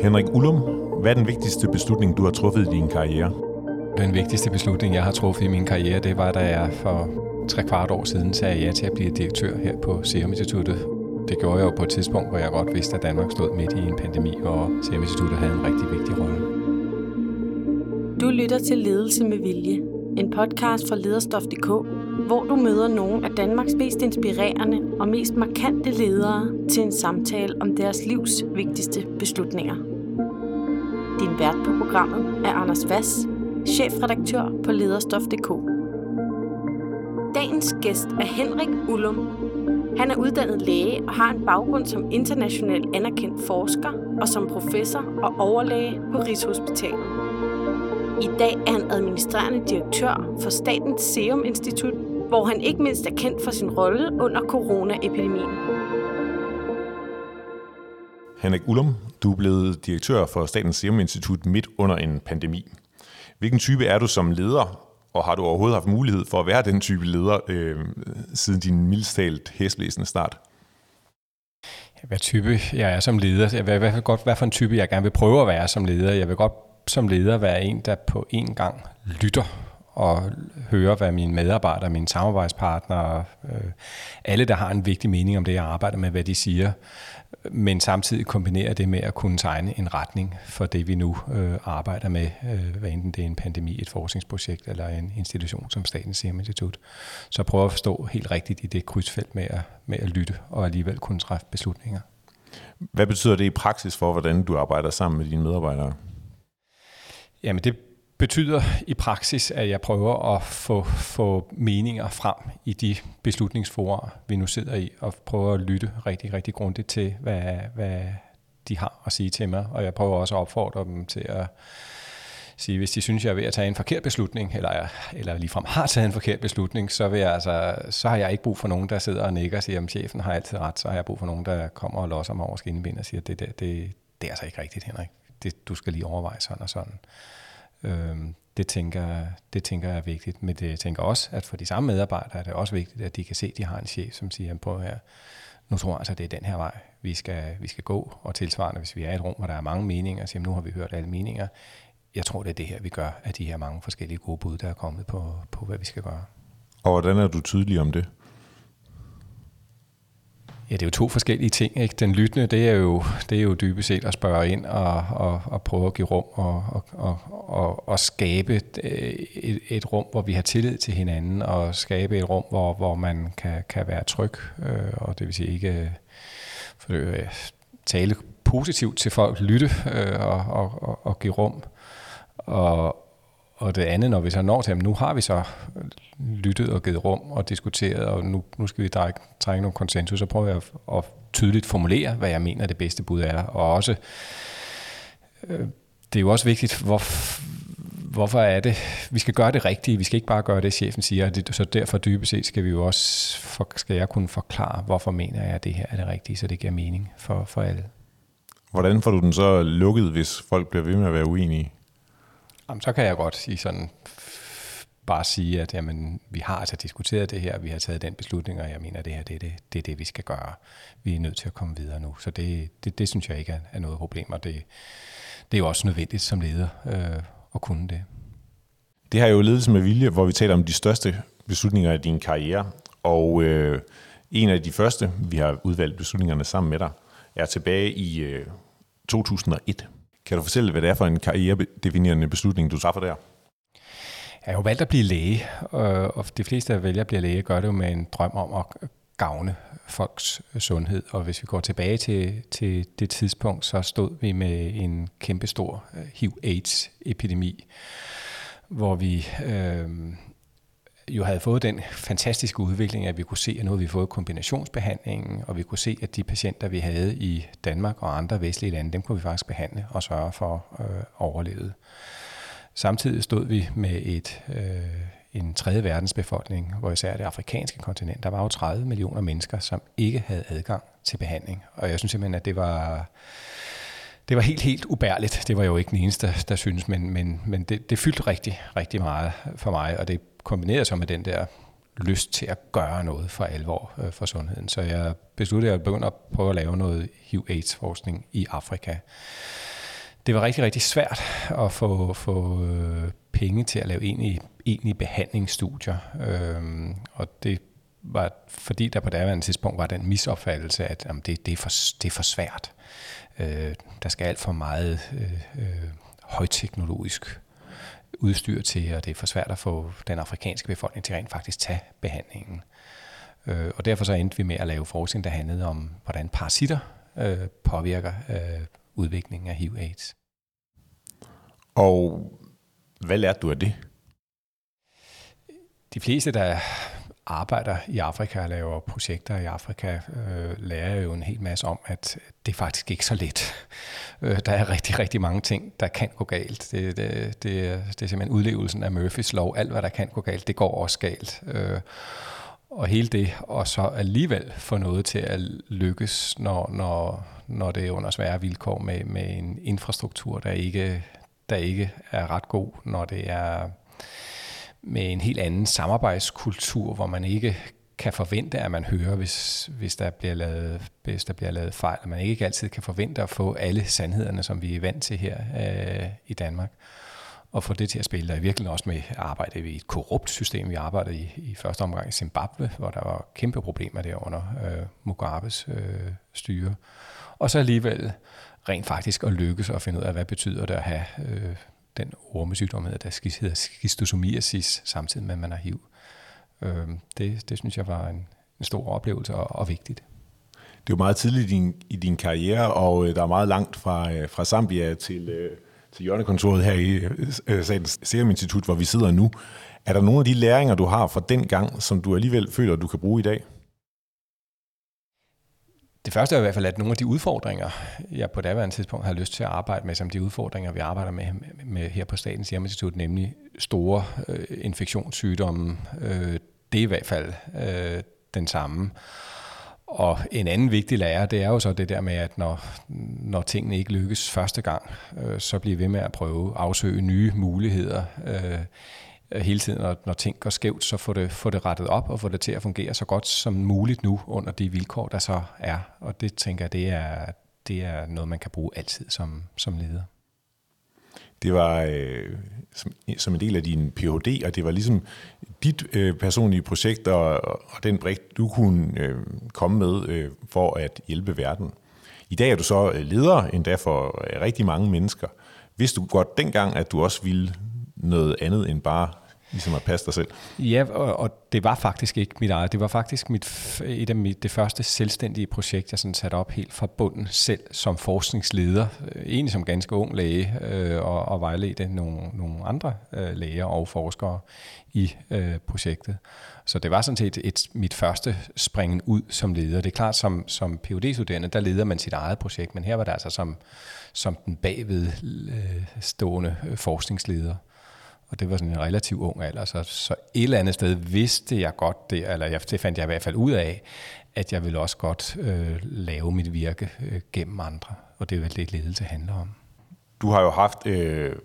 Henrik Ullum, hvad er den vigtigste beslutning, du har truffet i din karriere? Den vigtigste beslutning, jeg har truffet i min karriere, det var, da jeg for tre kvart år siden sagde ja til at blive direktør her på Serum Instituttet. Det gjorde jeg jo på et tidspunkt, hvor jeg godt vidste, at Danmark stod midt i en pandemi, og Serum Instituttet havde en rigtig vigtig rolle. Du lytter til Ledelse med Vilje, en podcast fra lederstof.dk, hvor du møder nogle af Danmarks mest inspirerende og mest markante ledere til en samtale om deres livs vigtigste beslutninger. Din vært på programmet er Anders Vass, chefredaktør på lederstof.dk. Dagens gæst er Henrik Ullum. Han er uddannet læge og har en baggrund som internationalt anerkendt forsker og som professor og overlæge på Rigshospitalet. I dag er han administrerende direktør for Statens Serum Institut, hvor han ikke mindst er kendt for sin rolle under coronaepidemien. Henrik Ullum, du er blevet direktør for Statens Serum Institut midt under en pandemi. Hvilken type er du som leder, og har du overhovedet haft mulighed for at være den type leder øh, siden din mildstalt hæsblæsende start? Hvad type jeg er som leder? Jeg vil i hvert fald godt, hvad for en type jeg gerne vil prøve at være som leder. Jeg vil godt som leder være en, der på en gang lytter og høre, hvad mine medarbejdere, mine samarbejdspartnere, øh, alle, der har en vigtig mening om det, jeg arbejder med, hvad de siger, men samtidig kombinere det med at kunne tegne en retning for det, vi nu øh, arbejder med, øh, hvad enten det er en pandemi, et forskningsprojekt eller en institution som Statens Serum Institut. Så prøve at forstå helt rigtigt i det krydsfelt med at, med at lytte og alligevel kunne træffe beslutninger. Hvad betyder det i praksis for, hvordan du arbejder sammen med dine medarbejdere? Jamen det betyder i praksis, at jeg prøver at få, få meninger frem i de beslutningsforer, vi nu sidder i, og prøver at lytte rigtig, rigtig grundigt til, hvad, hvad de har at sige til mig. Og jeg prøver også at opfordre dem til at sige, hvis de synes, jeg er ved at tage en forkert beslutning, eller, eller ligefrem har taget en forkert beslutning, så, vil jeg, altså, så har jeg ikke brug for nogen, der sidder og nikker og siger, at chefen har altid ret, så har jeg brug for nogen, der kommer og losser mig over skinnebind og siger, det, det, det, det er altså ikke rigtigt, Henrik. Det, du skal lige overveje sådan og sådan. Øh, det, tænker, det tænker jeg er vigtigt. Men det, jeg tænker også, at for de samme medarbejdere er det også vigtigt, at de kan se, at de har en chef, som siger, prøv her, nu tror jeg altså, det er den her vej, vi skal, vi skal gå. Og tilsvarende, hvis vi er i et rum, hvor der er mange meninger, så siger, nu har vi hørt alle meninger. Jeg tror, det er det her, vi gør, af de her mange forskellige gode bud, der er kommet på, på hvad vi skal gøre. Og hvordan er du tydelig om det? Ja, det er jo to forskellige ting. Ikke? Den lyttende, det er, jo, det er jo dybest set at spørge ind og, og, og prøve at give rum og, og, og, og, og skabe øh, et, et rum, hvor vi har tillid til hinanden, og skabe et rum, hvor, hvor man kan, kan være tryg, øh, og det vil sige ikke øh, for det, øh, tale positivt til folk, lytte øh, og, og, og, og give rum. Og, og det andet, når vi så når til, at nu har vi så øh, lyttet og givet rum og diskuteret, og nu, nu skal vi trække, trække nogle konsensus, så prøver jeg at, at tydeligt formulere, hvad jeg mener det bedste bud er. Og også, øh, det er jo også vigtigt, hvor, hvorfor er det, vi skal gøre det rigtige, vi skal ikke bare gøre det, chefen siger, det, så derfor dybest set skal vi jo også, for, skal jeg kunne forklare, hvorfor mener jeg, at det her er det rigtige, så det giver mening for, for alle. Hvordan får du den så lukket, hvis folk bliver ved med at være uenige? Jamen, så kan jeg godt sige sådan, bare sige, at jamen, vi har altså diskuteret det her, vi har taget den beslutning, og jeg mener, at det her det er det, det, er det vi skal gøre. Vi er nødt til at komme videre nu. Så det, det, det synes jeg ikke er, er noget problem, og det, det er jo også nødvendigt som leder øh, at kunne det. Det her er jo ledelse med vilje, hvor vi taler om de største beslutninger i din karriere, og øh, en af de første, vi har udvalgt beslutningerne sammen med dig, er tilbage i øh, 2001. Kan du fortælle, hvad det er for en karrieredefinerende beslutning, du træffer der? Jeg har jo valgt at blive læge, øh, og de fleste, der vælger at blive læge, gør det jo med en drøm om at gavne folks sundhed. Og hvis vi går tilbage til, til det tidspunkt, så stod vi med en kæmpestor øh, HIV-AIDS-epidemi, hvor vi øh, jo havde fået den fantastiske udvikling, at vi kunne se, at nu havde vi fået kombinationsbehandlingen, og vi kunne se, at de patienter, vi havde i Danmark og andre vestlige lande, dem kunne vi faktisk behandle og sørge for øh, overlevet. Samtidig stod vi med et, øh, en tredje verdensbefolkning, hvor især det afrikanske kontinent, der var jo 30 millioner mennesker, som ikke havde adgang til behandling. Og jeg synes simpelthen, at det var, det var helt, helt ubærligt. Det var jo ikke den eneste, der, der synes, men, men, men det, det fyldte rigtig, rigtig meget for mig, og det kombineret sig med den der lyst til at gøre noget for alvor øh, for sundheden. Så jeg besluttede at begynde at prøve at lave noget HIV-AIDS-forskning i Afrika. Det var rigtig, rigtig svært at få, få øh, penge til at lave egentlige, egentlige behandlingsstudier. Øhm, og det var, fordi der på daværende tidspunkt var den misopfattelse, at jamen, det, det, er for, det er for svært. Øh, der skal alt for meget øh, øh, højteknologisk udstyr til, og det er for svært at få den afrikanske befolkning til rent faktisk tage behandlingen. Øh, og derfor så endte vi med at lave forskning, der handlede om, hvordan parasitter øh, påvirker øh, udviklingen af HIV-AIDS. Og hvad lærte du af det? De fleste, der arbejder i Afrika og laver projekter i Afrika, øh, lærer jo en hel masse om, at det er faktisk ikke så let. Øh, der er rigtig, rigtig mange ting, der kan gå galt. Det, det, det, det er simpelthen udlevelsen af Murphys lov. Alt, hvad der kan gå galt, det går også galt. Øh, og hele det, og så alligevel få noget til at lykkes, når, når, når det er under svære vilkår med, med en infrastruktur, der ikke, der ikke er ret god, når det er med en helt anden samarbejdskultur, hvor man ikke kan forvente, at man hører, hvis, hvis, der bliver lavet, hvis der bliver lavet fejl, man ikke altid kan forvente at få alle sandhederne, som vi er vant til her øh, i Danmark, og få det til at spille. Der er virkelig også med arbejde i et korrupt system. Vi arbejdede i, i første omgang i Zimbabwe, hvor der var kæmpe problemer der under øh, Mugabes øh, styre. Og så alligevel rent faktisk at lykkes og finde ud af, hvad betyder det at have øh, den ormesygdom, der hedder schistosomiasis, samtidig med, at man har HIV. Øh, det, det synes jeg var en, en stor oplevelse og, og vigtigt. Det er jo meget tidligt i din, i din karriere, og øh, der er meget langt fra, øh, fra Zambia til, øh, til hjørnekontoret her i øh, Statens Serum Institut, hvor vi sidder nu. Er der nogle af de læringer, du har fra den gang, som du alligevel føler, du kan bruge i dag? Det første er i hvert fald, at nogle af de udfordringer, jeg på daværende tidspunkt har lyst til at arbejde med, som de udfordringer, vi arbejder med, med her på Statens Serum Institut, nemlig store øh, infektionssygdomme, øh, det er i hvert fald øh, den samme. Og en anden vigtig lære, det er jo så det der med, at når, når tingene ikke lykkes første gang, øh, så bliver vi ved med at prøve at afsøge nye muligheder. Øh, Øh, hele tiden, når, når ting går skævt, så få det, få det rettet op og få det til at fungere så godt som muligt nu under de vilkår, der så er. Og det tænker jeg, det er, det er noget, man kan bruge altid som, som leder. Det var øh, som, som en del af din Ph.D., og det var ligesom dit øh, personlige projekt og, og den brik, du kunne øh, komme med øh, for at hjælpe verden. I dag er du så øh, leder endda for øh, rigtig mange mennesker. Vidste du godt dengang, at du også ville noget andet end bare ligesom at passe dig selv? Ja, og, og det var faktisk ikke mit eget. Det var faktisk mit, et af mit, det første selvstændige projekt, jeg sådan satte op helt fra bunden selv som forskningsleder. Øh, egentlig som ganske ung læge øh, og, og vejledte nogle, nogle andre øh, læger og forskere i øh, projektet. Så det var sådan set et, mit første springen ud som leder. Det er klart, som, som phd studerende der leder man sit eget projekt, men her var det altså som, som den bagvedstående øh, øh, forskningsleder og det var sådan en relativt ung alder, så, så et eller andet sted vidste jeg godt det, eller jeg, det fandt jeg i hvert fald ud af, at jeg ville også godt øh, lave mit virke øh, gennem andre, og det er vel det, ledelse handler om. Du har jo haft øh,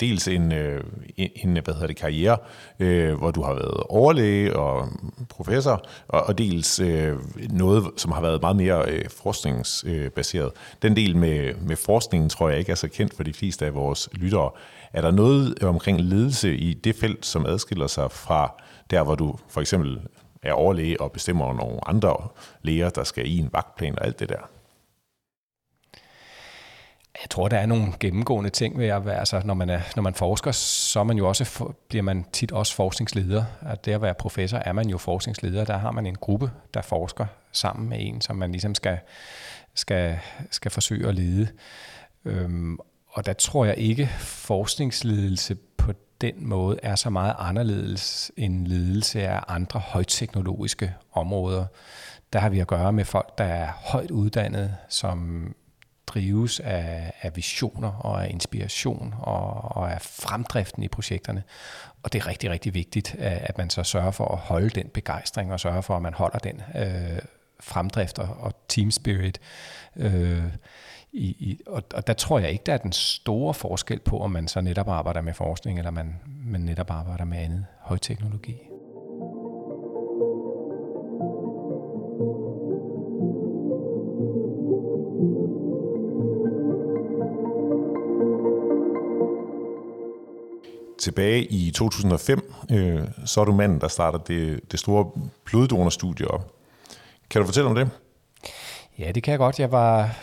dels en, øh, en hvad hedder det, karriere, øh, hvor du har været overlæge og professor, og, og dels øh, noget, som har været meget mere øh, forskningsbaseret. Den del med, med forskningen tror jeg ikke er så kendt for de fleste af vores lyttere. Er der noget omkring ledelse i det felt, som adskiller sig fra der, hvor du for eksempel er overlæge og bestemmer over nogle andre læger, der skal i en vagtplan og alt det der? Jeg tror, der er nogle gennemgående ting ved at være, altså når man, er, når man forsker, så er man jo også, bliver man tit også forskningsleder. At det at være professor er man jo forskningsleder. Der har man en gruppe, der forsker sammen med en, som man ligesom skal, skal, skal forsøge at lede. Øhm, og der tror jeg ikke, forskningsledelse på den måde er så meget anderledes end ledelse af andre højteknologiske områder. Der har vi at gøre med folk, der er højt uddannet, som drives af, af visioner og af inspiration og, og af fremdriften i projekterne. Og det er rigtig, rigtig vigtigt, at man så sørger for at holde den begejstring og sørge for, at man holder den øh, fremdrift og, og team spirit. Øh, i, i, og, og der tror jeg ikke, der er den store forskel på, om man så netop arbejder med forskning, eller man, man netop arbejder med andet højteknologi. tilbage i 2005, øh, så er du manden, der starter det, det store bloddonorstudie op. Kan du fortælle om det? Ja, det kan jeg godt. Jeg var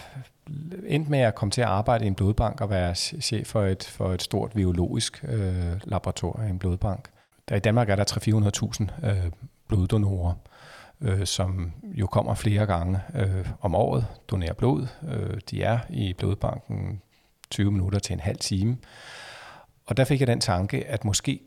endte med at komme til at arbejde i en blodbank og være chef for et, for et stort biologisk øh, laboratorium i en blodbank. Der I Danmark er der 300.000 øh, bloddonorer, øh, som jo kommer flere gange øh, om året, donerer blod. Øh, de er i blodbanken 20 minutter til en halv time. Og der fik jeg den tanke, at måske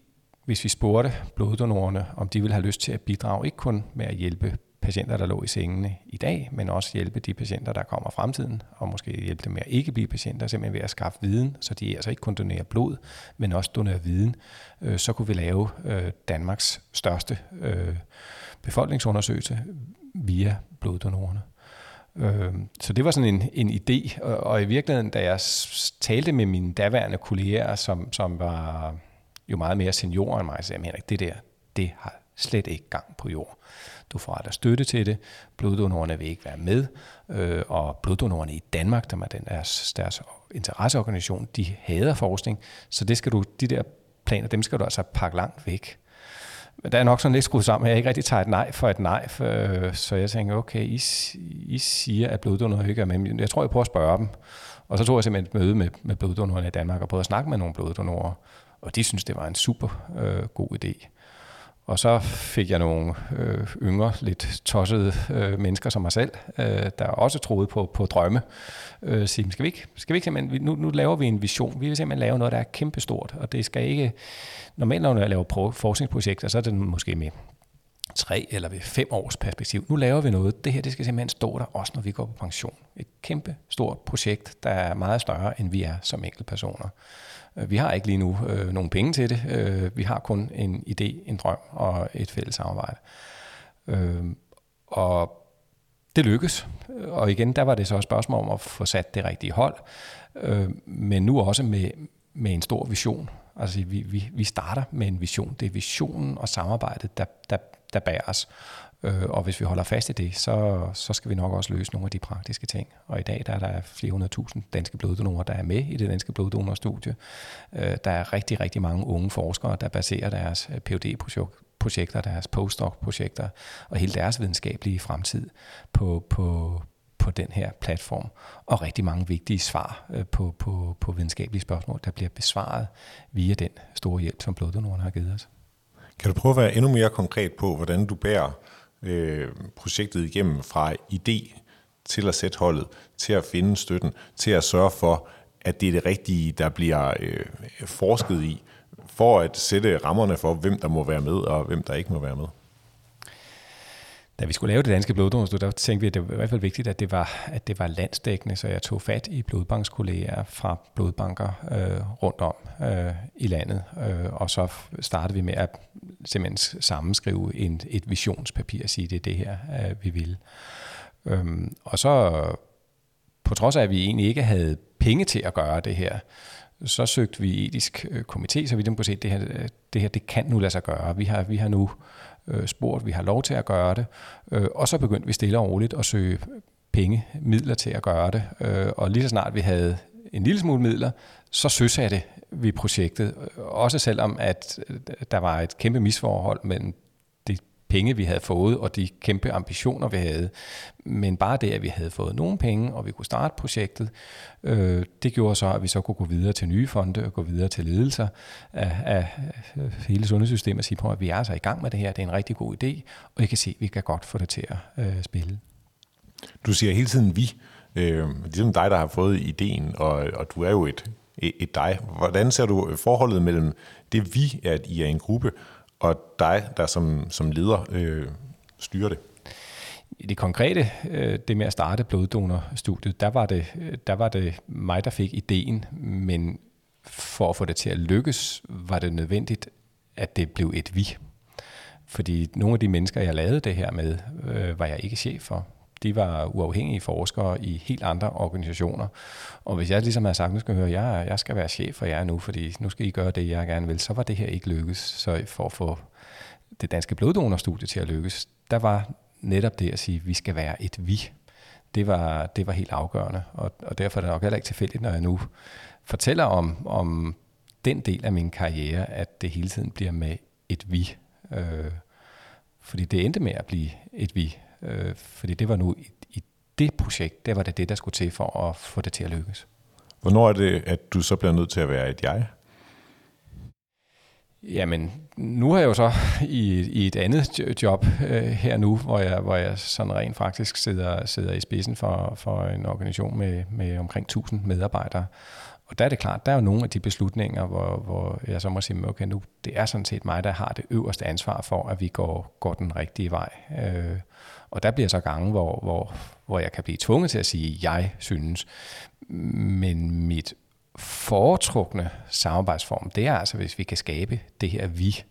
hvis vi spurgte bloddonorerne, om de ville have lyst til at bidrage, ikke kun med at hjælpe patienter, der lå i sengene i dag, men også hjælpe de patienter, der kommer i fremtiden, og måske hjælpe dem med at ikke blive patienter, simpelthen ved at skaffe viden, så de altså ikke kun donerer blod, men også donerer viden. Øh, så kunne vi lave øh, Danmarks største øh, befolkningsundersøgelse via bloddonorerne. Øh, så det var sådan en, en idé, og i virkeligheden, da jeg talte med mine daværende kolleger, som, som var jo meget mere seniorer end mig, så jeg Henrik, det der, det har slet ikke gang på jord. Du får aldrig støtte til det. Bloddonorerne vil ikke være med. Øh, og bloddonorerne i Danmark, der er den deres, deres interesseorganisation, de hader forskning. Så det skal du, de der planer, dem skal du altså pakke langt væk. Men der er nok sådan lidt skruet sammen, at jeg ikke rigtig tager et nej for et nej. For, øh, så jeg tænker, okay, I, I siger, at bloddonorer ikke er med. Jeg tror, jeg prøver at spørge dem. Og så tog jeg simpelthen et møde med, med bloddonorerne i Danmark og prøvede at snakke med nogle bloddonorer. Og de synes, det var en super øh, god idé. Og så fik jeg nogle øh, yngre, lidt tossede øh, mennesker som mig selv, øh, der også troede på, på drømme. Øh, sige, skal vi ikke, skal vi ikke simpelthen, nu, nu laver vi en vision, vi vil simpelthen lave noget, der er kæmpestort, og det skal ikke, normalt når jeg laver forskningsprojekter, så er det måske med tre eller ved fem års perspektiv. Nu laver vi noget. Det her det skal simpelthen stå der, også når vi går på pension. Et kæmpe stort projekt, der er meget større, end vi er som enkeltpersoner. personer vi har ikke lige nu øh, nogen penge til det. Øh, vi har kun en idé, en drøm og et fælles samarbejde. Øh, og det lykkes. Og igen, der var det så et spørgsmål om at få sat det rigtige hold. Øh, men nu også med, med en stor vision. Altså vi, vi, vi starter med en vision. Det er visionen og samarbejdet, der, der, der bærer os. Øh, og hvis vi holder fast i det, så, så skal vi nok også løse nogle af de praktiske ting. Og i dag der er der flere hundrede tusind danske bloddonorer, der er med i det danske bloddonorstudie. Øh, der er rigtig, rigtig mange unge forskere, der baserer deres øh, phd phd projekter, deres postdoc-projekter og hele deres videnskabelige fremtid på, på, på den her platform. Og rigtig mange vigtige svar øh, på, på, på videnskabelige spørgsmål, der bliver besvaret via den store hjælp, som bloddonorerne har givet os. Kan du prøve at være endnu mere konkret på, hvordan du bærer øh, projektet igennem fra idé til at sætte holdet, til at finde støtten, til at sørge for, at det er det rigtige, der bliver øh, forsket i, for at sætte rammerne for, hvem der må være med, og hvem der ikke må være med? Da vi skulle lave det danske bloddonorstudie, der tænkte vi, at det var i hvert fald vigtigt, at det var, at det var landsdækkende, så jeg tog fat i blodbankskolleger fra blodbanker øh, rundt om øh, i landet, øh, og så startede vi med at simpelthen sammenskrive en, et visionspapir og sige, det er det her, øh, vi vil. Øhm, og så, på trods af, at vi egentlig ikke havde penge til at gøre det her, så søgte vi etisk øh, komité, så vi dem kunne se, at det her, øh, det her det kan nu lade sig gøre. Vi har, vi har nu øh, Øh, spurgt, vi har lov til at gøre det, øh, og så begyndte vi stille og roligt at søge penge, midler til at gøre det. Øh, og lige så snart vi havde en lille smule midler, så søsatte vi projektet, øh, også selvom at øh, der var et kæmpe misforhold mellem penge, vi havde fået, og de kæmpe ambitioner, vi havde. Men bare det, at vi havde fået nogle penge, og vi kunne starte projektet, øh, det gjorde så, at vi så kunne gå videre til nye fonde, og gå videre til ledelser af, af hele sundhedssystemet og sige på, at vi er altså i gang med det her, det er en rigtig god idé, og jeg kan se, at vi kan godt få det til at øh, spille. Du siger hele tiden vi. Øh, det er dig, der har fået ideen, og, og du er jo et, et, et dig. Hvordan ser du forholdet mellem det vi, at I er en gruppe, og dig, der som, som leder øh, styrer det? I det konkrete, øh, det med at starte bloddonorstudiet, der var, det, øh, der var det mig, der fik ideen, men for at få det til at lykkes, var det nødvendigt, at det blev et vi. Fordi nogle af de mennesker, jeg lavede det her med, øh, var jeg ikke chef for de var uafhængige forskere i helt andre organisationer. Og hvis jeg ligesom havde sagt, nu skal jeg høre, jeg, jeg skal være chef for jer nu, fordi nu skal I gøre det, jeg gerne vil, så var det her ikke lykkes. Så for at få det danske bloddonorstudie til at lykkes, der var netop det at sige, at vi skal være et vi. Det var, det var helt afgørende, og, og derfor er det nok heller ikke tilfældigt, når jeg nu fortæller om, om den del af min karriere, at det hele tiden bliver med et vi. Øh, fordi det endte med at blive et vi. Øh, fordi det var nu i, i det projekt, det var det det, der skulle til for at få det til at lykkes. Hvornår er det, at du så bliver nødt til at være et jeg? Jamen, nu er jeg jo så i, i et andet job øh, her nu, hvor jeg, hvor jeg sådan rent faktisk sidder, sidder i spidsen for, for en organisation med, med omkring 1000 medarbejdere. Og der er det klart, der er jo nogle af de beslutninger, hvor, hvor jeg så må sige, okay, nu det er sådan set mig, der har det øverste ansvar for, at vi går, går den rigtige vej. Øh, og der bliver så gange, hvor, hvor, hvor jeg kan blive tvunget til at sige, jeg synes. Men mit foretrukne samarbejdsform, det er altså, hvis vi kan skabe det her vi,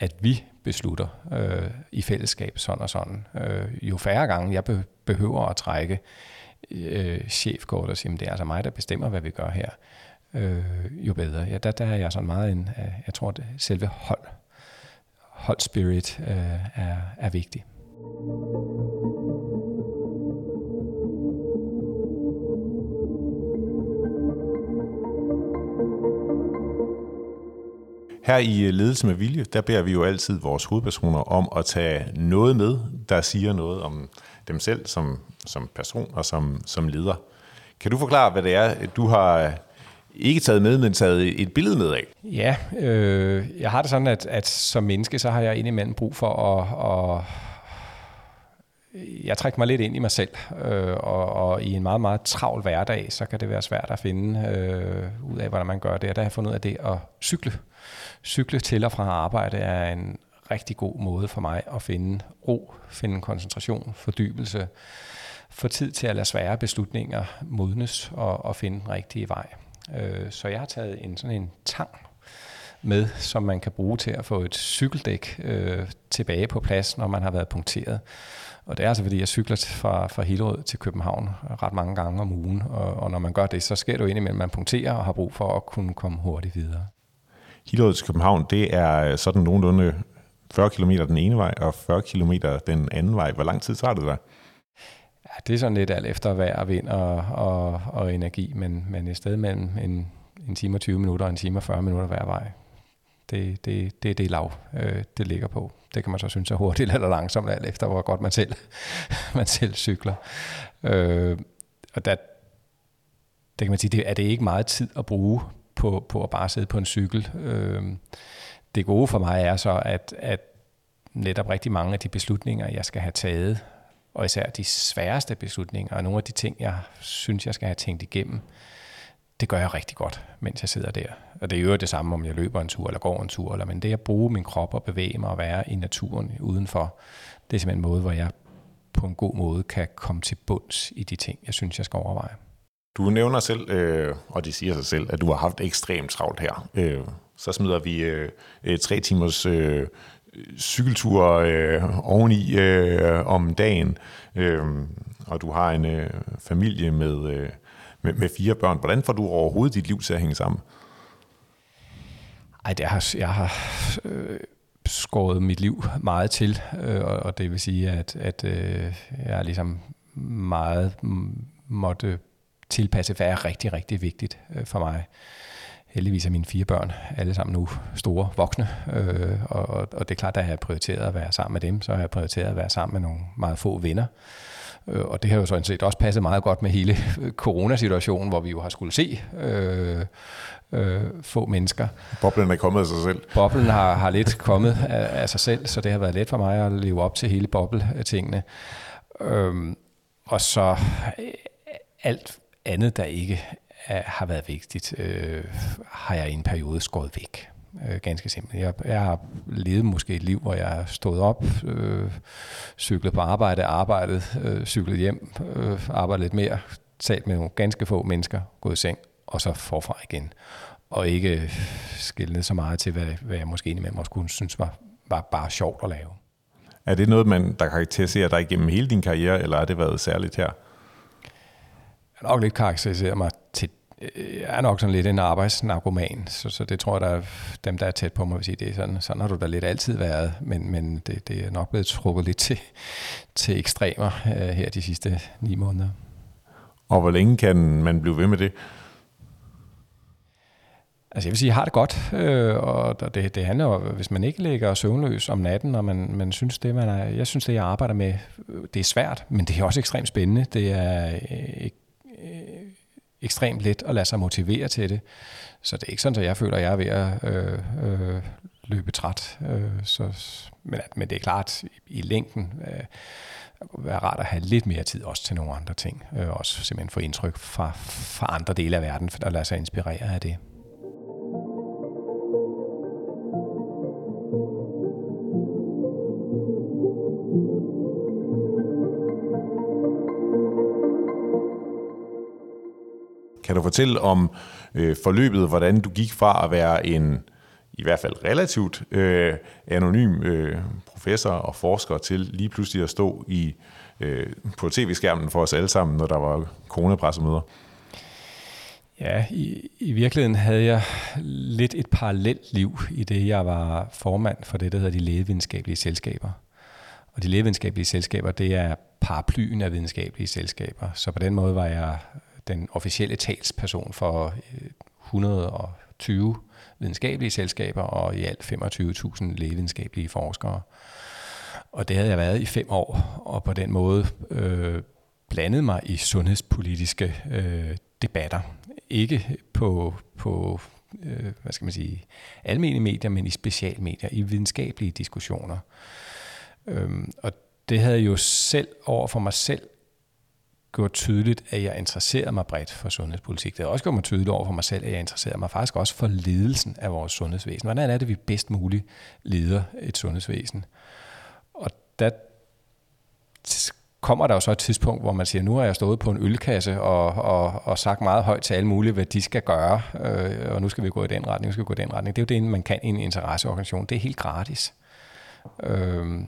at vi beslutter øh, i fællesskab sådan og sådan. Øh, jo færre gange jeg be- behøver at trække øh, chefkort og sige, det er altså mig, der bestemmer, hvad vi gør her, øh, jo bedre. Ja, der, der er jeg sådan meget en, øh, jeg tror, at selve hold, hold spirit øh, er, er vigtigt. Her i øh, Ledelse med Vilje, der beder vi jo altid vores hovedpersoner om at tage noget med, der siger noget om dem selv som, som person og som, som leder. Kan du forklare, hvad det er, du har øh, ikke taget med, men taget et billede med af? Ja, øh, jeg har det sådan, at, at som menneske, så har jeg indimellem brug for at, at jeg trækker mig lidt ind i mig selv, øh, og, og i en meget, meget travl hverdag, så kan det være svært at finde øh, ud af, hvordan man gør det. Og der har jeg fundet ud af det at cykle. Cykle til og fra arbejde er en rigtig god måde for mig at finde ro, finde koncentration, fordybelse, få tid til at lade svære beslutninger modnes og, og finde den rigtige vej. Øh, så jeg har taget en sådan en tang med, som man kan bruge til at få et cykeldæk øh, tilbage på plads, når man har været punkteret. Og det er altså, fordi jeg cykler fra, fra Hillerød til København ret mange gange om ugen, og, og når man gør det, så sker det jo indimellem, at man punkterer og har brug for at kunne komme hurtigt videre. Hillerød til København, det er sådan nogenlunde 40 km den ene vej og 40 km den anden vej. Hvor lang tid tager det der? Ja, det er sådan lidt alt efter vejr, vind og, og, og energi, men, men et sted mellem en, en time og 20 minutter og en time og 40 minutter hver vej. Det, det, det er det lav, øh, det ligger på. Det kan man så synes er hurtigt eller langsomt, alt efter hvor godt man selv, man selv cykler. Øh, og der, det kan man sige, det er det ikke meget tid at bruge på, på at bare sidde på en cykel. Øh, det gode for mig er så, at, at netop rigtig mange af de beslutninger, jeg skal have taget, og især de sværeste beslutninger, og nogle af de ting, jeg synes, jeg skal have tænkt igennem, det gør jeg rigtig godt, mens jeg sidder der. Og det er jo det samme, om jeg løber en tur eller går en tur, eller, men det at bruge min krop og bevæge mig og være i naturen udenfor, det er simpelthen en måde, hvor jeg på en god måde kan komme til bunds i de ting, jeg synes, jeg skal overveje. Du nævner selv, øh, og det siger sig selv, at du har haft ekstremt travlt her. Øh, så smider vi øh, øh tre timers øh, cykeltur øh, oveni øh, om dagen, øh, og du har en øh, familie med, øh, med, med fire børn. Hvordan får du overhovedet dit liv til at hænge sammen? Ej, det har, jeg har øh, skåret mit liv meget til, øh, og, det vil sige, at, at øh, jeg ligesom meget mm, måtte tilpasse, hvad er rigtig, rigtig vigtigt øh, for mig. Heldigvis er mine fire børn alle sammen nu store voksne, øh, og, og det er klart, at jeg har prioriteret at være sammen med dem, så har jeg prioriteret at være sammen med nogle meget få venner. Øh, og det har jo sådan set også passet meget godt med hele coronasituationen, hvor vi jo har skulle se øh, øh, få mennesker. Boblen er kommet af sig selv. Boblen har, har lidt kommet af, af sig selv, så det har været let for mig at leve op til hele boble-tingene. Øh, og så alt andet, der ikke er, har været vigtigt, øh, har jeg i en periode skåret væk. Øh, ganske simpelt. Jeg, jeg har levet måske et liv, hvor jeg har stået op, øh, cyklet på arbejde, arbejdet, øh, cyklet hjem, øh, arbejdet lidt mere, talt med nogle ganske få mennesker, gået i seng, og så forfra igen. Og ikke skille så meget til, hvad, hvad jeg måske indimellem også kunne synes var, var bare sjovt at lave. Er det noget, man, der karakteriserer dig igennem hele din karriere, eller har det været særligt her? Jeg nok lidt karakteriserer mig til jeg er nok sådan lidt en arbejdsnarkoman, så, så det tror jeg, der er, dem, der er tæt på mig, vil sige, det er sådan, sådan har du da lidt altid været, men, men det, det er nok blevet trukket lidt til, til ekstremer uh, her de sidste ni måneder. Og hvor længe kan man blive ved med det? Altså jeg vil sige, jeg har det godt, øh, og det, det handler om, hvis man ikke ligger søvnløs om natten, og man, man synes det, man er, jeg synes det, jeg arbejder med, det er svært, men det er også ekstremt spændende. Det er øh, øh, ekstremt let at lade sig motivere til det. Så det er ikke sådan, at jeg føler, at jeg er ved at øh, øh, løbe træt. Øh, så, men, men det er klart, i, i længden øh, være rart at have lidt mere tid også til nogle andre ting. Øh, også simpelthen få indtryk fra, fra andre dele af verden, for lade sig inspirere af det. Kan du fortælle om øh, forløbet, hvordan du gik fra at være en i hvert fald relativt øh, anonym øh, professor og forsker til lige pludselig at stå i øh, på tv-skærmen for os alle sammen, når der var coronapressemøder? Ja, i, i virkeligheden havde jeg lidt et parallelt liv i det, jeg var formand for det, der hedder de lægevidenskabelige selskaber. Og de lægevidenskabelige selskaber, det er paraplyen af videnskabelige selskaber. Så på den måde var jeg den officielle talsperson for øh, 120 videnskabelige selskaber og i alt 25.000 lægevidenskabelige forskere. Og det havde jeg været i fem år, og på den måde øh, blandet mig i sundhedspolitiske øh, debatter. Ikke på, på øh, hvad skal man sige, almindelige medier, men i specialmedier, i videnskabelige diskussioner. Øhm, og det havde jo selv over for mig selv gjort tydeligt, at jeg interesserer mig bredt for sundhedspolitik. Det har også gjort mig tydeligt over for mig selv, at jeg interesserer mig faktisk også for ledelsen af vores sundhedsvæsen. Hvordan er det, vi bedst muligt leder et sundhedsvæsen? Og der kommer der jo så et tidspunkt, hvor man siger, nu har jeg stået på en ølkasse og, og, og sagt meget højt til alle mulige, hvad de skal gøre, øh, og nu skal vi gå i den retning, nu skal vi gå i den retning. Det er jo det, man kan i en interesseorganisation. Det er helt gratis. Øh,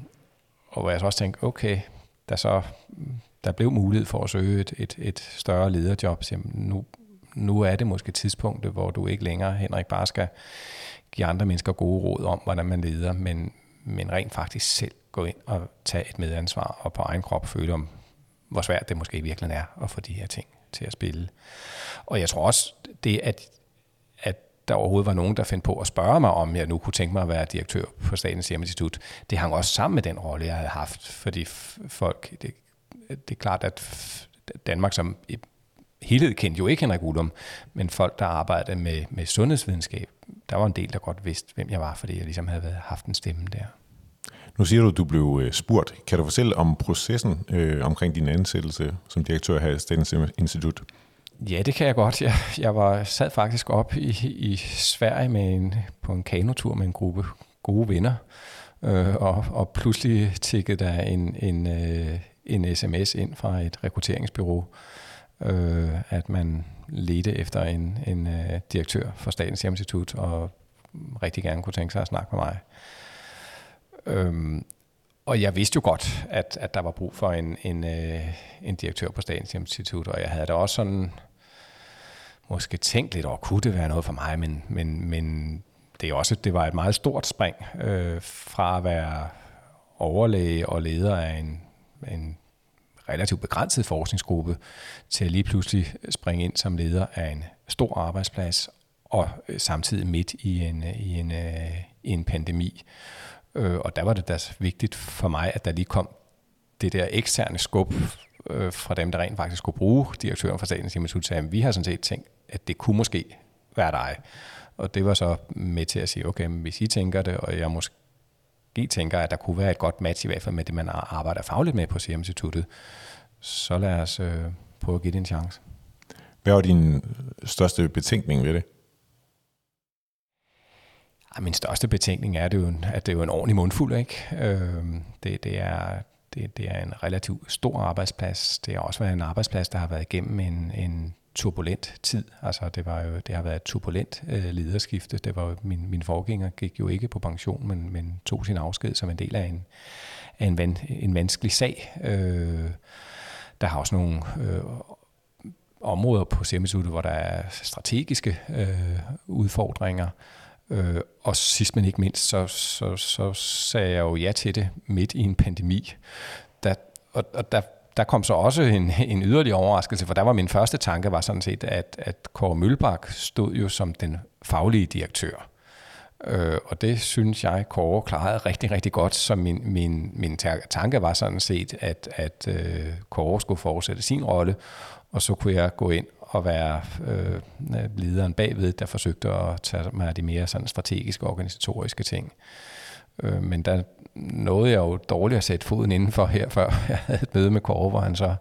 og hvor jeg så også tænkte, okay, der så der blev mulighed for at søge et, et, et større lederjob, så nu, nu er det måske tidspunktet, hvor du ikke længere, Henrik, bare skal give andre mennesker gode råd om, hvordan man leder, men, men rent faktisk selv gå ind og tage et medansvar og på egen krop føle om, hvor svært det måske i virkeligheden er at få de her ting til at spille. Og jeg tror også, det at, at der overhovedet var nogen, der fandt på at spørge mig, om jeg nu kunne tænke mig at være direktør på Statens Serum Institut, det hang også sammen med den rolle, jeg havde haft, fordi folk, det det er klart, at Danmark som helhed kendte jo ikke Henrik Ullum, men folk, der arbejdede med, med sundhedsvidenskab, der var en del, der godt vidste, hvem jeg var, fordi jeg ligesom havde haft en stemme der. Nu siger du, at du blev øh, spurgt. Kan du fortælle om processen øh, omkring din ansættelse som direktør her i Statens Institut? Ja, det kan jeg godt. Jeg, jeg var sad faktisk op i, i Sverige med en, på en kanotur med en gruppe gode venner, øh, og, og pludselig tikkede der en, en, øh, en sms ind fra et rekrutteringsbyrå, øh, at man ledte efter en, en øh, direktør for Statens Institut og rigtig gerne kunne tænke sig at snakke med mig. Øhm, og jeg vidste jo godt, at, at der var brug for en, en, øh, en direktør på Statens Institut, og jeg havde da også sådan måske tænkt lidt over, kunne det være noget for mig, men, men, men det, er også, det var et meget stort spring øh, fra at være overlæge og leder af en, en relativt begrænset forskningsgruppe til at lige pludselig springe ind som leder af en stor arbejdsplads og øh, samtidig midt i en, øh, i en, øh, i en pandemi. Og der var det da vigtigt for mig, at der lige kom det der eksterne skub fra dem, der rent faktisk skulle bruge direktøren for Statens Institut, sagde, at vi har sådan set tænkt, at det kunne måske være dig. Og det var så med til at sige, okay, men hvis I tænker det, og jeg måske tænker, at der kunne være et godt match i hvert fald med det, man arbejder fagligt med på Serum Instituttet, så lad os øh, prøve at give det en chance. Hvad var din største betænkning ved det? Ja, min største betænkning er, det jo, at det er jo en ordentlig mundfuld. Ikke? Øh, det, det, er, det, det er en relativt stor arbejdsplads. Det har også været en arbejdsplads, der har været igennem en, en turbulent tid. Altså det, var jo, det har været et turbulent øh, lederskifte. Det var jo, min, min forgænger gik jo ikke på pension, men, men tog sin afsked som en del af en, af en, van, en vanskelig sag. Øh, der har også nogle øh, områder på Semisuddet, hvor der er strategiske øh, udfordringer. Øh, og sidst men ikke mindst, så, så, så sagde jeg jo ja til det midt i en pandemi. Der, og, og der der kom så også en, en yderligere overraskelse, for der var min første tanke var sådan set, at, at Kåre Mølbak stod jo som den faglige direktør. Øh, og det synes jeg, Kåre klarede rigtig, rigtig godt. Så min, min, min tanke var sådan set, at, at øh, Kåre skulle fortsætte sin rolle, og så kunne jeg gå ind og være øh, lederen bagved, der forsøgte at tage mig af de mere sådan strategiske organisatoriske ting. Øh, men der nåede jeg jo dårligt at sætte foden indenfor her, før jeg havde et møde med Kåre, hvor han så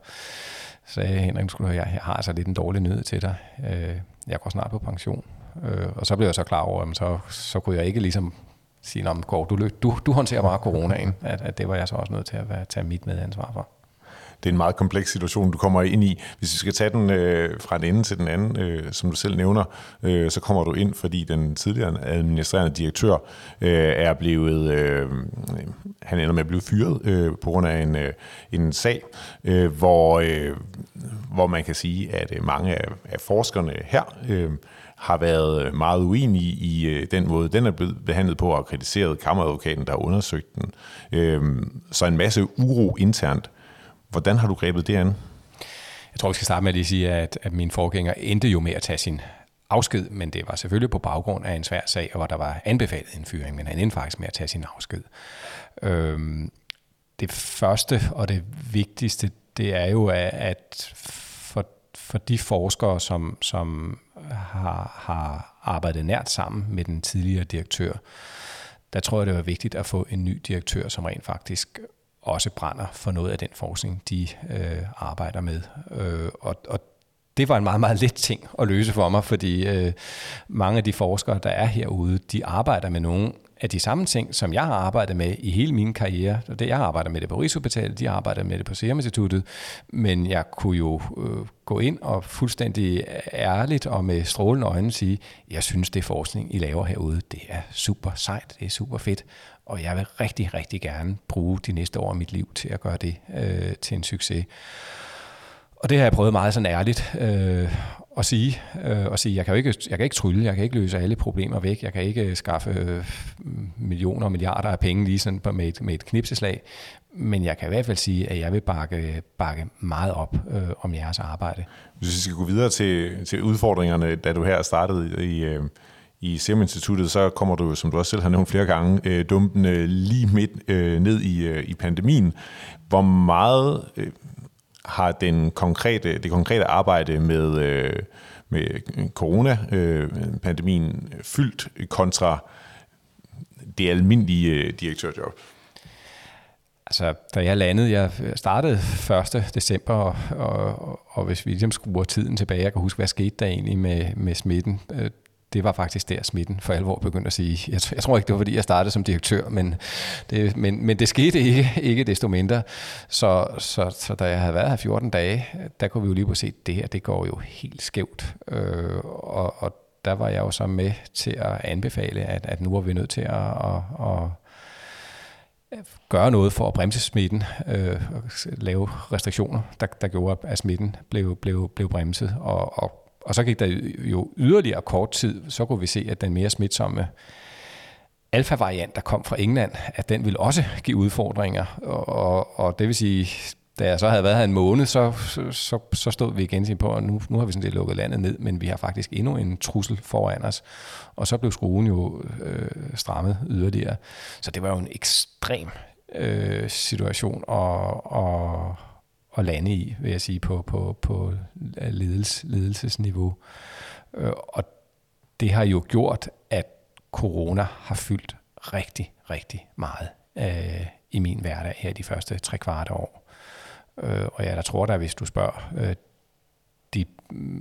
sagde, Henrik, jeg, jeg har altså lidt en dårlig nyhed til dig. Øh, jeg går snart på pension. Øh, og så blev jeg så klar over, at så, så kunne jeg ikke ligesom sige, Kåre, du, du, du håndterer bare coronaen, at, at det var jeg så også nødt til at være, tage mit medansvar for det er en meget kompleks situation, du kommer ind i. Hvis vi skal tage den øh, fra den ende til den anden, øh, som du selv nævner, øh, så kommer du ind, fordi den tidligere administrerende direktør øh, er blevet, øh, han ender med at blive fyret øh, på grund af en, øh, en sag, øh, hvor, øh, hvor man kan sige, at øh, mange af, af forskerne her øh, har været meget uenige i øh, den måde, den er blevet behandlet på, og kritiseret kammeradvokaten, der har undersøgt den. Øh, så en masse uro internt. Hvordan har du grebet det an? Jeg tror, vi skal starte med at lige sige, at, at min forgænger endte jo med at tage sin afsked, men det var selvfølgelig på baggrund af en svær sag, hvor der var anbefalet en fyring, men han endte faktisk med at tage sin afsked. Øhm, det første og det vigtigste, det er jo, at for, for de forskere, som, som har, har arbejdet nært sammen med den tidligere direktør, der tror jeg, det var vigtigt at få en ny direktør, som rent faktisk også brænder for noget af den forskning, de øh, arbejder med. Øh, og, og det var en meget, meget let ting at løse for mig, fordi øh, mange af de forskere, der er herude, de arbejder med nogle af de samme ting, som jeg har arbejdet med i hele min karriere. Det, jeg arbejder med det på Rigshospitalet, de arbejder med det på Serum Instituttet, men jeg kunne jo øh, gå ind og fuldstændig ærligt og med strålende øjne sige, jeg synes, det forskning, I laver herude, det er super sejt, det er super fedt, og jeg vil rigtig, rigtig gerne bruge de næste år af mit liv til at gøre det øh, til en succes. Og det har jeg prøvet meget sådan ærligt øh, at sige. Øh, at sige jeg, kan jo ikke, jeg kan ikke trylle, jeg kan ikke løse alle problemer væk, jeg kan ikke øh, skaffe øh, millioner og milliarder af penge lige sådan med et, med et knipseslag. Men jeg kan i hvert fald sige, at jeg vil bakke, bakke meget op øh, om jeres arbejde. Hvis vi skal gå videre til, til udfordringerne, da du her startede i, øh, i Serum Instituttet, så kommer du, som du også selv har nævnt flere gange, øh, dumpende øh, lige midt øh, ned i, øh, i pandemien. Hvor meget øh, har den konkrete, det konkrete arbejde med, øh, med corona-pandemien øh, fyldt kontra det almindelige øh, direktørjob? Altså, da jeg landede, jeg startede 1. december, og, og, og hvis vi ligesom skruer tiden tilbage, jeg kan huske, hvad skete der egentlig med, med smitten. Øh, det var faktisk der smitten for alvor begyndte at sige. Jeg, jeg tror ikke, det var fordi, jeg startede som direktør, men det, men, men det skete ikke, ikke desto mindre. Så, så, så da jeg havde været her 14 dage, der kunne vi jo lige på se, at det her det går jo helt skævt. Øh, og, og der var jeg jo så med til at anbefale, at, at nu er vi nødt til at, at, at gøre noget for at bremse smitten, øh, lave restriktioner, der, der gjorde, at smitten blev, blev, blev bremset. Og, og og så gik der jo yderligere kort tid, så kunne vi se, at den mere smitsomme alfa-variant, der kom fra England, at den ville også give udfordringer. Og, og, og det vil sige, da jeg så havde været her en måned, så, så, så stod vi igen på, at nu, nu har vi sådan lidt lukket landet ned, men vi har faktisk endnu en trussel foran os. Og så blev skruen jo øh, strammet yderligere. Så det var jo en ekstrem øh, situation og, og, at lande i, vil jeg sige, på, på, på ledels, ledelsesniveau. Øh, og det har jo gjort, at corona har fyldt rigtig, rigtig meget øh, i min hverdag her de første tre kvarte år. Øh, og jeg der tror da, hvis du spørger øh, de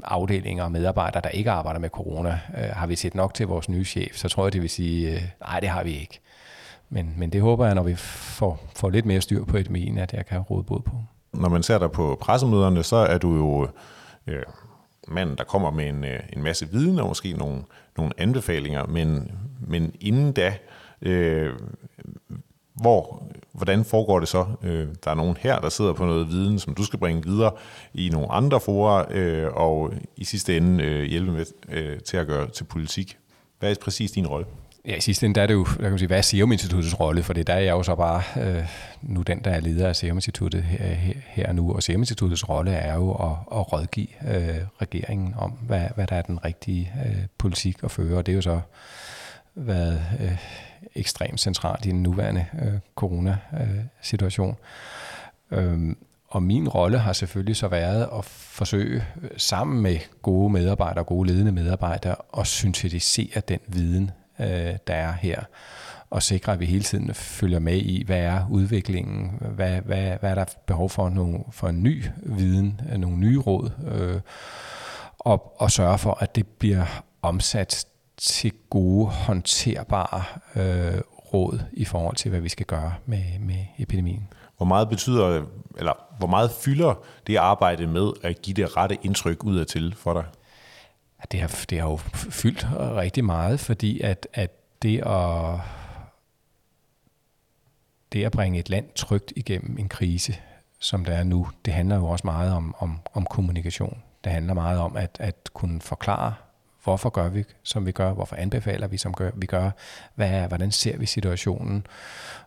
afdelinger og medarbejdere, der ikke arbejder med corona, øh, har vi set nok til vores nye chef, så tror jeg, det vil sige, øh, nej, det har vi ikke. Men, men det håber jeg, når vi får, får lidt mere styr på et at jeg kan råde bod på når man ser dig på pressemøderne, så er du jo øh, manden, der kommer med en, øh, en masse viden og måske nogle, nogle anbefalinger, men, men inden da, øh, hvor, hvordan foregår det så? Øh, der er nogen her, der sidder på noget viden, som du skal bringe videre i nogle andre forer, øh, og i sidste ende øh, hjælpe med øh, til at gøre til politik. Hvad er præcis din rolle? Ja, i sidste ende der er det jo, der kan man sige, hvad er Serum Instituttets rolle? For det der er jeg jo så bare øh, nu den, der er leder af Serum Instituttet øh, her, her, her nu. Og Serum Instituttets rolle er jo at, at rådgive øh, regeringen om, hvad, hvad der er den rigtige øh, politik at føre. Og det er jo så været øh, ekstremt centralt i den nuværende øh, coronasituation. Øh, og min rolle har selvfølgelig så været at forsøge øh, sammen med gode medarbejdere, gode ledende medarbejdere, at syntetisere den viden, øh, der er her, og sikre, at vi hele tiden følger med i, hvad er udviklingen, hvad, hvad, hvad er der behov for, nogle, for en ny viden, øh, nogle nye råd, øh, og, og sørge for, at det bliver omsat til gode, håndterbare øh, råd i forhold til, hvad vi skal gøre med, med epidemien. Hvor meget betyder, eller hvor meget fylder det arbejde med at give det rette indtryk ud af til for dig? Det har, det har jo fyldt rigtig meget, fordi at, at det at det at bringe et land trygt igennem en krise, som der er nu, det handler jo også meget om, om, om kommunikation. Det handler meget om at, at kunne forklare, hvorfor gør vi, som vi gør, hvorfor anbefaler vi, som gør, vi gør, hvad, hvordan ser vi situationen,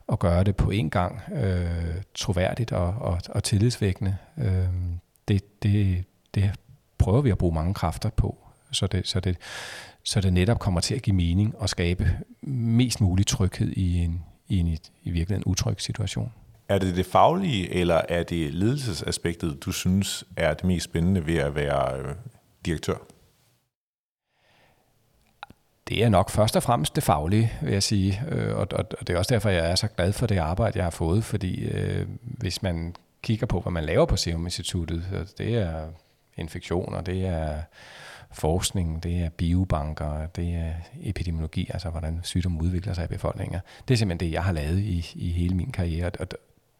og gøre det på en gang øh, troværdigt og, og, og tillidsvækkende. Øh, det, det, det prøver vi at bruge mange kræfter på, så det, så det, så det netop kommer til at give mening og skabe mest mulig tryghed i en, i en i virkeligheden utryg situation. Er det det faglige, eller er det ledelsesaspektet, du synes er det mest spændende ved at være øh, direktør? Det er nok først og fremmest det faglige, vil jeg sige. Øh, og, og, og det er også derfor, jeg er så glad for det arbejde, jeg har fået, fordi øh, hvis man kigger på, hvad man laver på Serum Instituttet, det er infektioner, det er forskning, det er biobanker, det er epidemiologi, altså hvordan sygdomme udvikler sig i befolkninger. Det er simpelthen det, jeg har lavet i, i hele min karriere, og,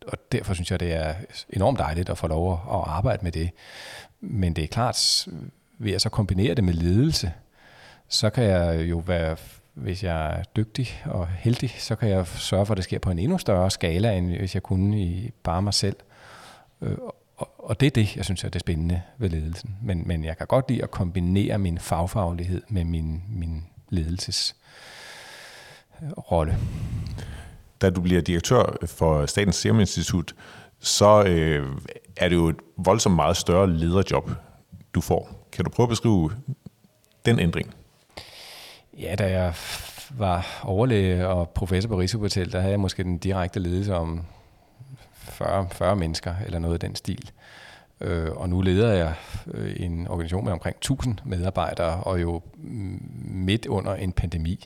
og derfor synes jeg, det er enormt dejligt at få lov at arbejde med det. Men det er klart, ved at så kombinere det med ledelse, så kan jeg jo være, hvis jeg er dygtig og heldig, så kan jeg sørge for, at det sker på en endnu større skala, end hvis jeg kunne i bare mig selv. Øh, og det er det, jeg synes er det spændende ved ledelsen. Men, men jeg kan godt lide at kombinere min fagfaglighed med min, min ledelsesrolle. Da du bliver direktør for Statens Serum Institut, så øh, er det jo et voldsomt meget større lederjob, du får. Kan du prøve at beskrive den ændring? Ja, da jeg var overlæge og professor på Rigshospital, der havde jeg måske den direkte ledelse om 40, 40 mennesker eller noget af den stil. Øh, og nu leder jeg øh, en organisation med omkring 1000 medarbejdere, og jo mm, midt under en pandemi.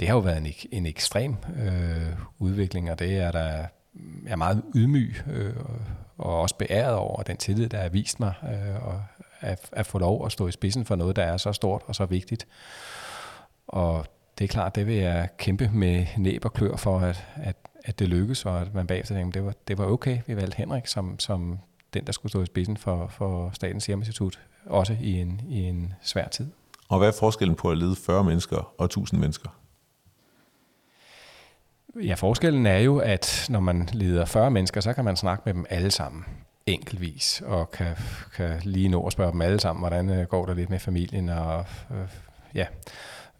Det har jo været en, en ekstrem øh, udvikling, og det er der mm, jeg er meget ydmyg øh, og også beæret over den tillid, der er vist mig, øh, og at, at få lov at stå i spidsen for noget, der er så stort og så vigtigt. Og det er klart, det vil jeg kæmpe med næb og klør for, at, at, at det lykkes, og at man bagefter tænker, det var, det var okay, vi valgte Henrik som, som den, der skulle stå i spidsen for, for Statens Serum Institut, også i en, i en svær tid. Og hvad er forskellen på at lede 40 mennesker og 1000 mennesker? Ja, forskellen er jo, at når man leder 40 mennesker, så kan man snakke med dem alle sammen enkeltvis, og kan, kan lige nå at spørge dem alle sammen, hvordan øh, går det lidt med familien, og øh, ja,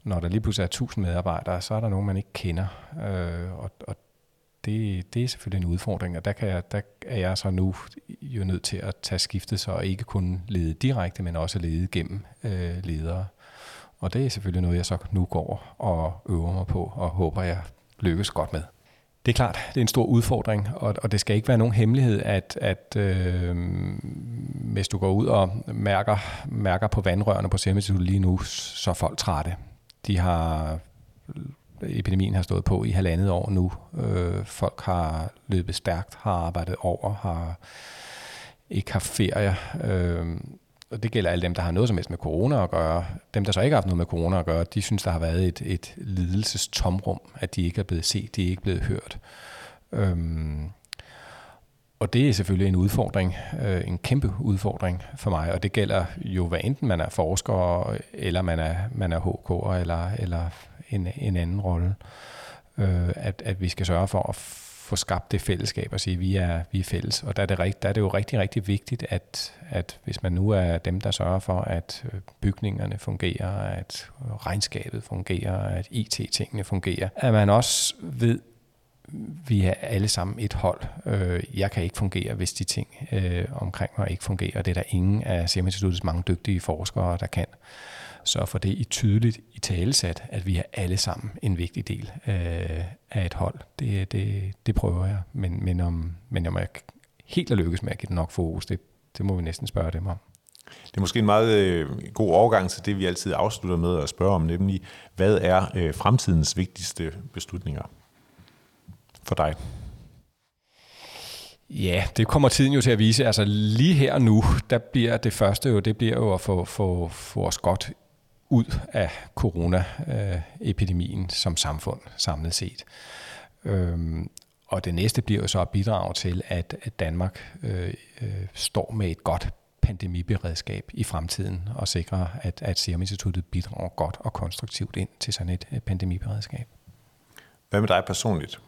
når der lige pludselig er 1000 medarbejdere, så er der nogen, man ikke kender, øh, og, og det, det er selvfølgelig en udfordring, og der, kan jeg, der er jeg så nu jo nødt til at tage skiftet, så ikke kun lede direkte, men også lede gennem øh, ledere. Og det er selvfølgelig noget, jeg så nu går og øver mig på, og håber, jeg lykkes godt med. Det er klart, det er en stor udfordring, og, og det skal ikke være nogen hemmelighed, at, at øh, hvis du går ud og mærker, mærker på vandrørene på Serum lige nu, så er folk trætte. De har epidemien har stået på i halvandet år nu. Øh, folk har løbet stærkt, har arbejdet over, har ikke haft ferie. Øh, og det gælder alle dem, der har noget som helst med corona at gøre. Dem, der så ikke har haft noget med corona at gøre, de synes, der har været et, et lidelsestomrum, at de ikke er blevet set, de er ikke blevet hørt. Øhm, og det er selvfølgelig en udfordring, øh, en kæmpe udfordring for mig, og det gælder jo, hvad enten man er forsker, eller man er, man er HK'er, eller, eller en, en anden rolle. Øh, at, at vi skal sørge for at få skabt det fællesskab og sige, at vi er, vi er fælles. Og der er, det, der er det jo rigtig, rigtig vigtigt, at, at hvis man nu er dem, der sørger for, at øh, bygningerne fungerer, at regnskabet fungerer, at IT-tingene fungerer, at man også ved, vi er alle sammen et hold. Øh, jeg kan ikke fungere, hvis de ting øh, omkring mig ikke fungerer. Det er der ingen af Serum Instituttets mange dygtige forskere, der kan. Så for det i tydeligt i talesat, at vi er alle sammen en vigtig del øh, af et hold. Det, det, det prøver jeg. Men, men, om, men om jeg helt er lykkes med at give det nok fokus, det, det må vi næsten spørge dem om. Det er måske en meget øh, god overgang til det, vi altid afslutter med at spørge om, nemlig hvad er øh, fremtidens vigtigste beslutninger for dig? Ja, det kommer tiden jo til at vise. Altså lige her nu, der bliver det første jo, det bliver jo at få, få, få os godt ud af coronaepidemien som samfund samlet set. Øhm, og det næste bliver jo så at bidrage til, at, Danmark øh, øh, står med et godt pandemiberedskab i fremtiden og sikre, at, at Serum Instituttet bidrager godt og konstruktivt ind til sådan et øh, pandemiberedskab. Hvad med dig personligt?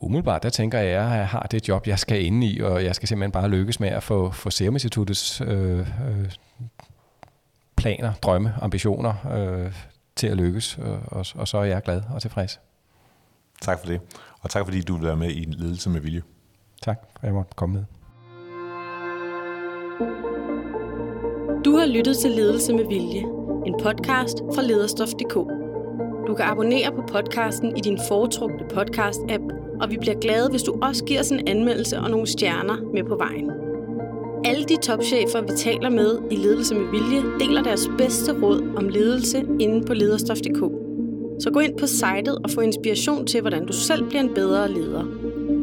Umiddelbart, der tænker jeg, at jeg har det job, jeg skal ind i, og jeg skal simpelthen bare lykkes med at få, få Serum Instituttets øh, øh, planer, drømme, ambitioner øh, til at lykkes, og, og, og så er jeg glad og tilfreds. Tak for det, og tak fordi du vil være med i Ledelse med Vilje. Tak, for at jeg måtte komme med. Du har lyttet til Ledelse med Vilje, en podcast fra lederstof.dk. Du kan abonnere på podcasten i din foretrukne podcast-app og vi bliver glade, hvis du også giver os en anmeldelse og nogle stjerner med på vejen. Alle de topchefer, vi taler med i Ledelse med Vilje, deler deres bedste råd om ledelse inde på lederstof.dk. Så gå ind på sitet og få inspiration til, hvordan du selv bliver en bedre leder.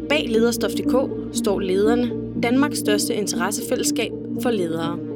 Bag lederstof.dk står lederne, Danmarks største interessefællesskab for ledere.